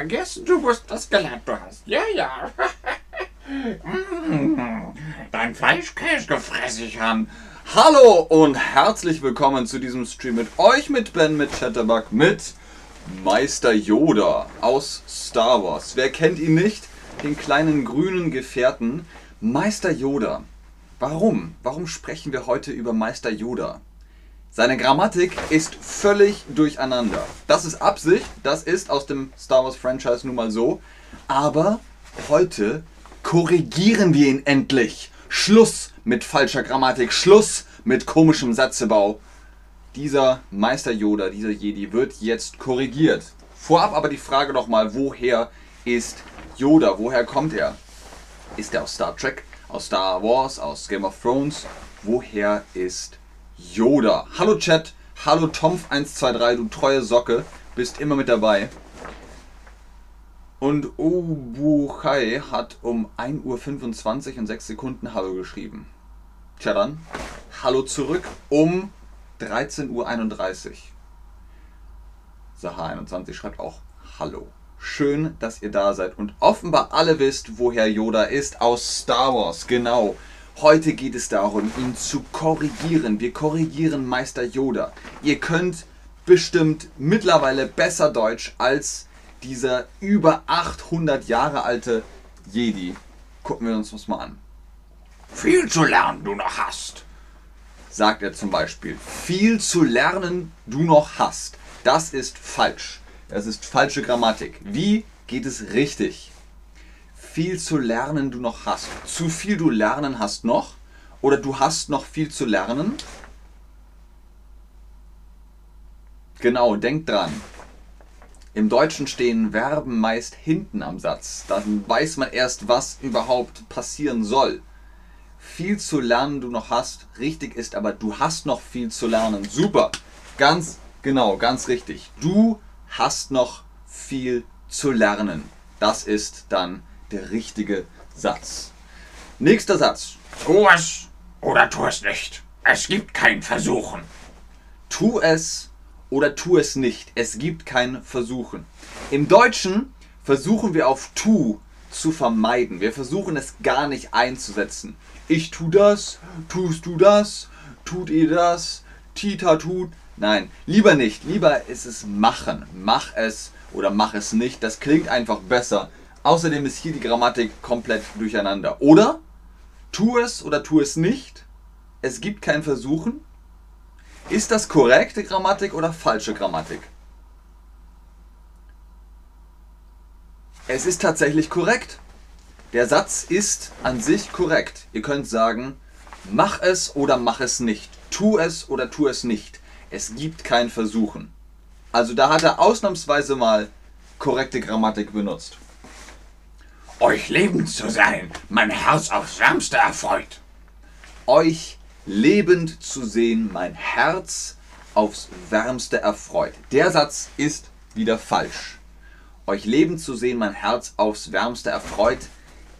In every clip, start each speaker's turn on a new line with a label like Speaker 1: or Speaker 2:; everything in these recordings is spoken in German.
Speaker 1: vergessen, du musst das gelernt du hast. Ja, ja. Mm, Dein Fleischkäse gefressen an.
Speaker 2: Hallo und herzlich willkommen zu diesem Stream mit euch, mit Ben, mit Chatterbug, mit Meister Yoda aus Star Wars. Wer kennt ihn nicht? Den kleinen grünen Gefährten. Meister Yoda. Warum? Warum sprechen wir heute über Meister Yoda? Seine Grammatik ist völlig durcheinander. Das ist Absicht, das ist aus dem Star Wars Franchise nun mal so. Aber heute korrigieren wir ihn endlich. Schluss mit falscher Grammatik, Schluss mit komischem Satzebau. Dieser Meister Yoda, dieser Jedi wird jetzt korrigiert. Vorab aber die Frage nochmal, woher ist Yoda? Woher kommt er? Ist er aus Star Trek, aus Star Wars, aus Game of Thrones? Woher ist Yoda? Hallo Chat, hallo Tomf123, du treue Socke, bist immer mit dabei. Und Ubuchai hat um 1.25 Uhr und 6 Sekunden Hallo geschrieben. Tja dann, Hallo zurück um 13.31 Uhr. Saha21 schreibt auch Hallo. Schön, dass ihr da seid und offenbar alle wisst, woher Yoda ist. Aus Star Wars, genau. Heute geht es darum, ihn zu korrigieren. Wir korrigieren Meister Yoda. Ihr könnt bestimmt mittlerweile besser Deutsch als dieser über 800 Jahre alte Jedi. Gucken wir uns das mal an.
Speaker 1: Viel zu lernen du noch hast.
Speaker 2: Sagt er zum Beispiel. Viel zu lernen du noch hast. Das ist falsch. Das ist falsche Grammatik. Wie geht es richtig? Viel zu lernen du noch hast. Zu viel du lernen hast noch. Oder du hast noch viel zu lernen. Genau, denk dran. Im Deutschen stehen Verben meist hinten am Satz. Dann weiß man erst, was überhaupt passieren soll. Viel zu lernen du noch hast. Richtig ist aber, du hast noch viel zu lernen. Super. Ganz genau, ganz richtig. Du hast noch viel zu lernen. Das ist dann der richtige Satz. Nächster Satz.
Speaker 1: Tu es oder tu es nicht. Es gibt kein Versuchen.
Speaker 2: Tu es oder tu es nicht. Es gibt kein Versuchen. Im Deutschen versuchen wir auf tu zu vermeiden. Wir versuchen es gar nicht einzusetzen. Ich tu das, tust du das, tut ihr das, Tita tut. Nein, lieber nicht. Lieber ist es machen. Mach es oder mach es nicht. Das klingt einfach besser. Außerdem ist hier die Grammatik komplett durcheinander. Oder tu es oder tu es nicht. Es gibt kein Versuchen. Ist das korrekte Grammatik oder falsche Grammatik? Es ist tatsächlich korrekt. Der Satz ist an sich korrekt. Ihr könnt sagen, mach es oder mach es nicht. Tu es oder tu es nicht. Es gibt kein Versuchen. Also da hat er ausnahmsweise mal korrekte Grammatik benutzt.
Speaker 1: Euch lebend zu sein, mein Herz aufs Wärmste erfreut.
Speaker 2: Euch lebend zu sehen, mein Herz aufs Wärmste erfreut. Der Satz ist wieder falsch. Euch lebend zu sehen, mein Herz aufs Wärmste erfreut,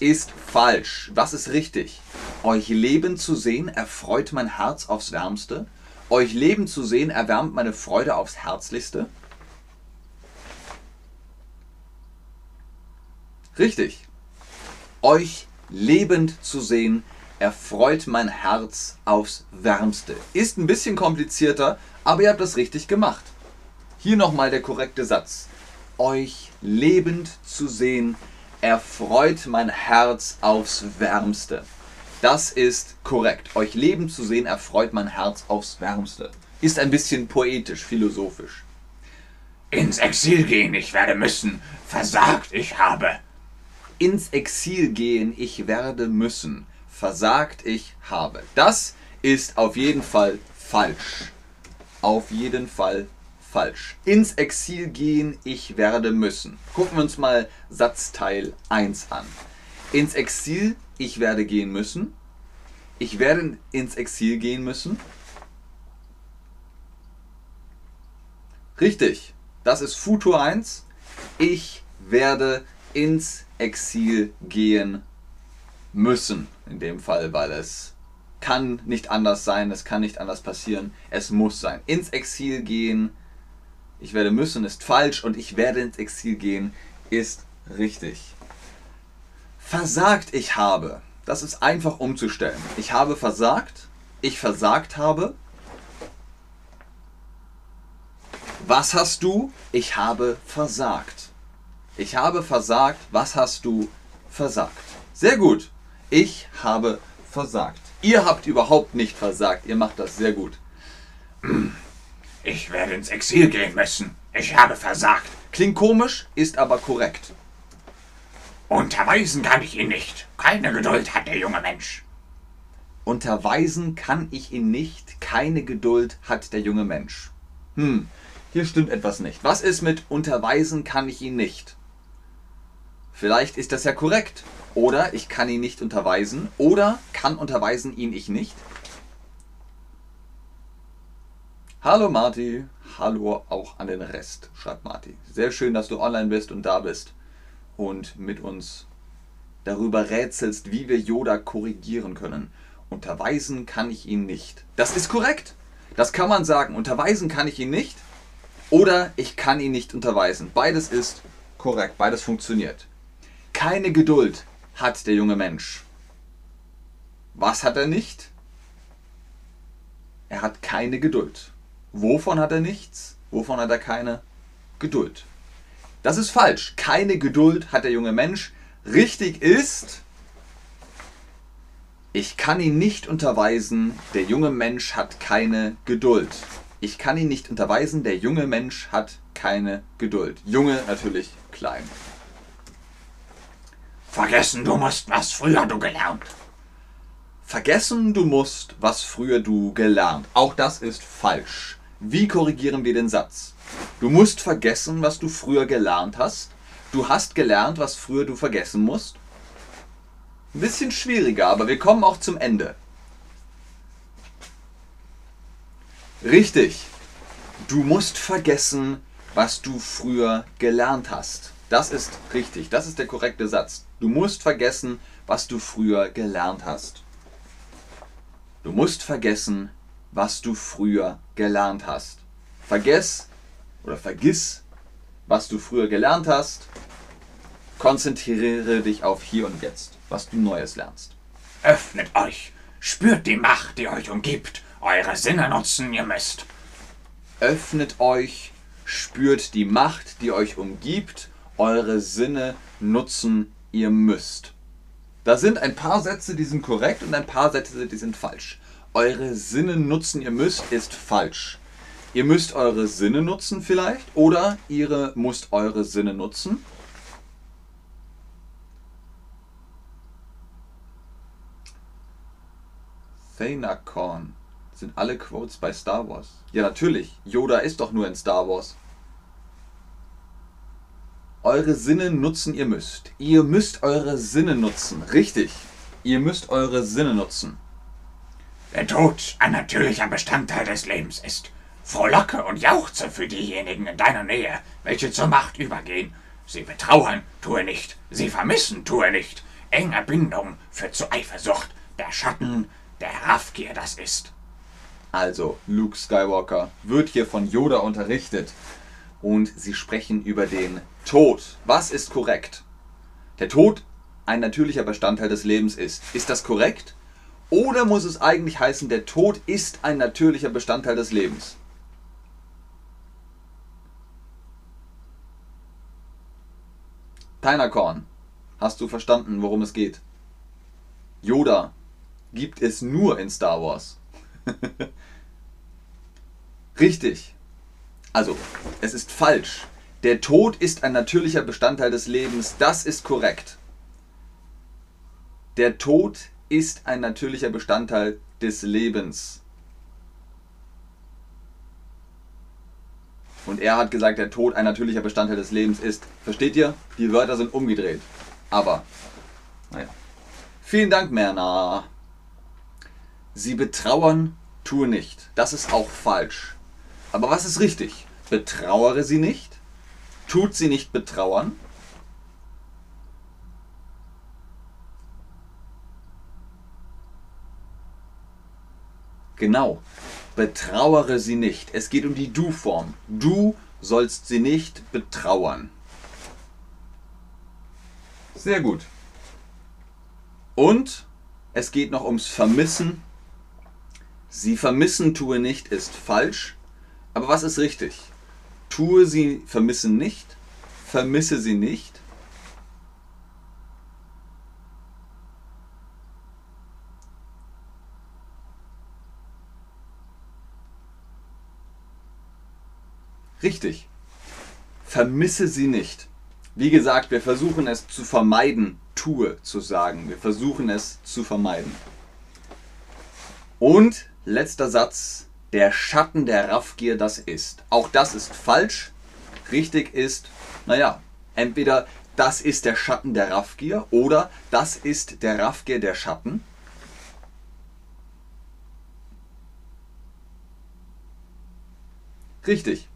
Speaker 2: ist falsch. Was ist richtig? Euch lebend zu sehen, erfreut mein Herz aufs Wärmste. Euch lebend zu sehen, erwärmt meine Freude aufs Herzlichste. Richtig. Euch lebend zu sehen, erfreut mein Herz aufs Wärmste. Ist ein bisschen komplizierter, aber ihr habt das richtig gemacht. Hier nochmal der korrekte Satz. Euch lebend zu sehen, erfreut mein Herz aufs Wärmste. Das ist korrekt. Euch lebend zu sehen, erfreut mein Herz aufs Wärmste. Ist ein bisschen poetisch, philosophisch.
Speaker 1: Ins Exil gehen ich werde müssen. Versagt ich habe.
Speaker 2: Ins Exil gehen ich werde müssen. Versagt ich habe. Das ist auf jeden Fall falsch. Auf jeden Fall falsch. Ins Exil gehen ich werde müssen. Gucken wir uns mal Satzteil 1 an. Ins Exil ich werde gehen müssen. Ich werde ins Exil gehen müssen. Richtig. Das ist Futur 1. Ich werde ins Exil gehen müssen. In dem Fall, weil es kann nicht anders sein, es kann nicht anders passieren, es muss sein. Ins Exil gehen, ich werde müssen ist falsch und ich werde ins Exil gehen ist richtig. Versagt ich habe. Das ist einfach umzustellen. Ich habe versagt. Ich versagt habe. Was hast du? Ich habe versagt. Ich habe versagt. Was hast du versagt? Sehr gut. Ich habe versagt. Ihr habt überhaupt nicht versagt. Ihr macht das sehr gut.
Speaker 1: Ich werde ins Exil gehen müssen. Ich habe versagt.
Speaker 2: Klingt komisch, ist aber korrekt.
Speaker 1: Unterweisen kann ich ihn nicht. Keine Geduld hat der junge Mensch.
Speaker 2: Unterweisen kann ich ihn nicht. Keine Geduld hat der junge Mensch. Hm, hier stimmt etwas nicht. Was ist mit unterweisen kann ich ihn nicht? Vielleicht ist das ja korrekt. Oder ich kann ihn nicht unterweisen. Oder kann unterweisen ihn ich nicht. Hallo Marti. Hallo auch an den Rest, schreibt Marti. Sehr schön, dass du online bist und da bist und mit uns darüber rätselst, wie wir Yoda korrigieren können. Unterweisen kann ich ihn nicht. Das ist korrekt. Das kann man sagen. Unterweisen kann ich ihn nicht. Oder ich kann ihn nicht unterweisen. Beides ist korrekt. Beides funktioniert. Keine Geduld hat der junge Mensch. Was hat er nicht? Er hat keine Geduld. Wovon hat er nichts? Wovon hat er keine Geduld? Das ist falsch. Keine Geduld hat der junge Mensch. Richtig ist, ich kann ihn nicht unterweisen, der junge Mensch hat keine Geduld. Ich kann ihn nicht unterweisen, der junge Mensch hat keine Geduld. Junge natürlich klein.
Speaker 1: Vergessen du musst, was früher du gelernt.
Speaker 2: Vergessen du musst, was früher du gelernt. Auch das ist falsch. Wie korrigieren wir den Satz? Du musst vergessen, was du früher gelernt hast. Du hast gelernt, was früher du vergessen musst. Ein bisschen schwieriger, aber wir kommen auch zum Ende. Richtig. Du musst vergessen, was du früher gelernt hast. Das ist richtig. Das ist der korrekte Satz. Du musst vergessen, was du früher gelernt hast. Du musst vergessen, was du früher gelernt hast. Vergess oder vergiss, was du früher gelernt hast. Konzentriere dich auf hier und jetzt, was du Neues lernst.
Speaker 1: Öffnet euch. Spürt die Macht, die euch umgibt. Eure Sinne nutzen ihr müsst.
Speaker 2: Öffnet euch, spürt die Macht, die euch umgibt. Eure Sinne nutzen ihr müsst. Da sind ein paar Sätze, die sind korrekt und ein paar Sätze, die sind falsch. Eure Sinne nutzen ihr müsst ist falsch. Ihr müsst eure Sinne nutzen vielleicht oder ihr müsst eure Sinne nutzen. Thainakorn. Sind alle Quotes bei Star Wars? Ja, natürlich. Yoda ist doch nur in Star Wars. Eure Sinne nutzen ihr müsst. Ihr müsst eure Sinne nutzen. Richtig. Ihr müsst eure Sinne nutzen.
Speaker 1: Der Tod ein natürlicher Bestandteil des Lebens ist. Frohlocke und jauchze für diejenigen in deiner Nähe, welche zur Macht übergehen. Sie betrauern, tue nicht. Sie vermissen, tue nicht. Enge Bindung führt zu Eifersucht. Der Schatten der Raffgier das ist.
Speaker 2: Also, Luke Skywalker wird hier von Yoda unterrichtet und sie sprechen über den Tod. Was ist korrekt? Der Tod ein natürlicher Bestandteil des Lebens ist. Ist das korrekt? Oder muss es eigentlich heißen, der Tod ist ein natürlicher Bestandteil des Lebens? Teinerkorn, hast du verstanden, worum es geht? Yoda gibt es nur in Star Wars. Richtig. Also, es ist falsch. Der Tod ist ein natürlicher Bestandteil des Lebens. Das ist korrekt. Der Tod ist ein natürlicher Bestandteil des Lebens. Und er hat gesagt, der Tod ein natürlicher Bestandteil des Lebens ist. Versteht ihr? Die Wörter sind umgedreht. Aber, naja. Vielen Dank, Merna. Sie betrauern, tue nicht. Das ist auch falsch. Aber was ist richtig? Betrauere sie nicht? Tut sie nicht betrauern? Genau. Betrauere sie nicht. Es geht um die Du-Form. Du sollst sie nicht betrauern. Sehr gut. Und es geht noch ums Vermissen. Sie vermissen tue nicht ist falsch. Aber was ist richtig? Tue sie vermissen nicht, vermisse sie nicht. Richtig. Vermisse sie nicht. Wie gesagt, wir versuchen es zu vermeiden, tue zu sagen. Wir versuchen es zu vermeiden. Und letzter Satz, der Schatten der Raffgier das ist. Auch das ist falsch. Richtig ist, naja, entweder das ist der Schatten der Raffgier oder das ist der Raffgier der Schatten. Richtig.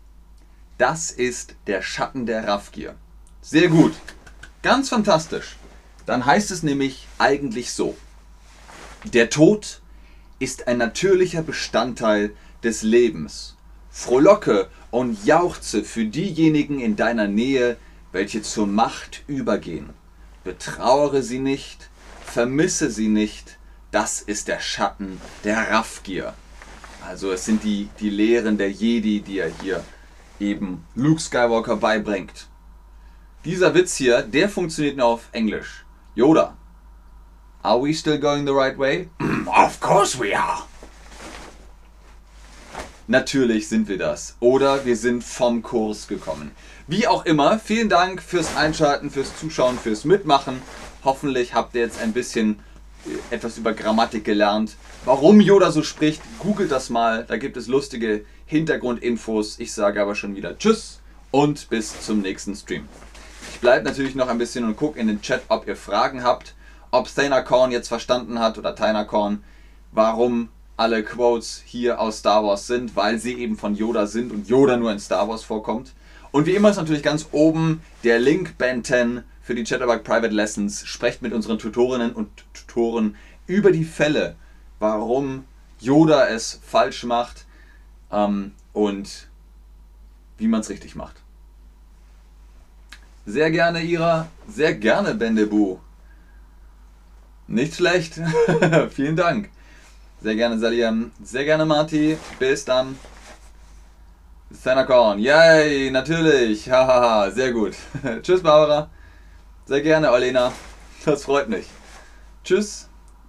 Speaker 2: Das ist der Schatten der Raffgier. Sehr gut. Ganz fantastisch. Dann heißt es nämlich eigentlich so. Der Tod ist ein natürlicher Bestandteil des Lebens. Frohlocke und jauchze für diejenigen in deiner Nähe, welche zur Macht übergehen. Betrauere sie nicht, vermisse sie nicht, das ist der Schatten der Raffgier. Also es sind die, die Lehren der Jedi, die er hier eben Luke Skywalker beibringt. Dieser Witz hier, der funktioniert nur auf Englisch. Yoda, are we still going the right way?
Speaker 1: Of course we are.
Speaker 2: Natürlich sind wir das. Oder wir sind vom Kurs gekommen. Wie auch immer, vielen Dank fürs Einschalten, fürs Zuschauen, fürs Mitmachen. Hoffentlich habt ihr jetzt ein bisschen äh, etwas über Grammatik gelernt. Warum Yoda so spricht, googelt das mal. Da gibt es lustige Hintergrundinfos. Ich sage aber schon wieder Tschüss und bis zum nächsten Stream. Ich bleibe natürlich noch ein bisschen und gucke in den Chat, ob ihr Fragen habt. Ob Thanakorn jetzt verstanden hat oder Tynakorn, warum alle Quotes hier aus Star Wars sind, weil sie eben von Yoda sind und Yoda nur in Star Wars vorkommt. Und wie immer ist natürlich ganz oben der Link Ben 10 für die Chatterbug Private Lessons. Sprecht mit unseren Tutorinnen und Tutoren über die Fälle, warum Yoda es falsch macht ähm, und wie man es richtig macht. Sehr gerne Ira, sehr gerne Bendebu. Nicht schlecht. Vielen Dank. Sehr gerne Saliam. Sehr gerne Marty. Bis dann. Korn. Yay, natürlich. Hahaha, sehr gut. Tschüss, Barbara. Sehr gerne, Olena. Das freut mich. Tschüss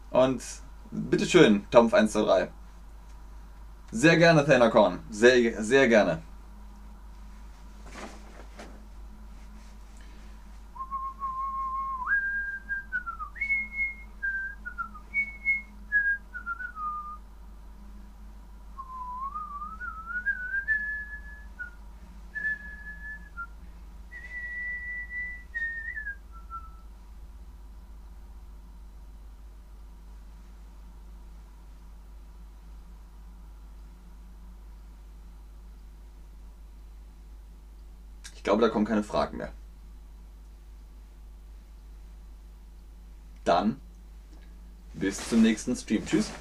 Speaker 2: und bitteschön, Tomf123. Sehr gerne, Korn. Sehr, sehr gerne. Ich glaube, da kommen keine Fragen mehr. Dann bis zum nächsten Stream. Tschüss.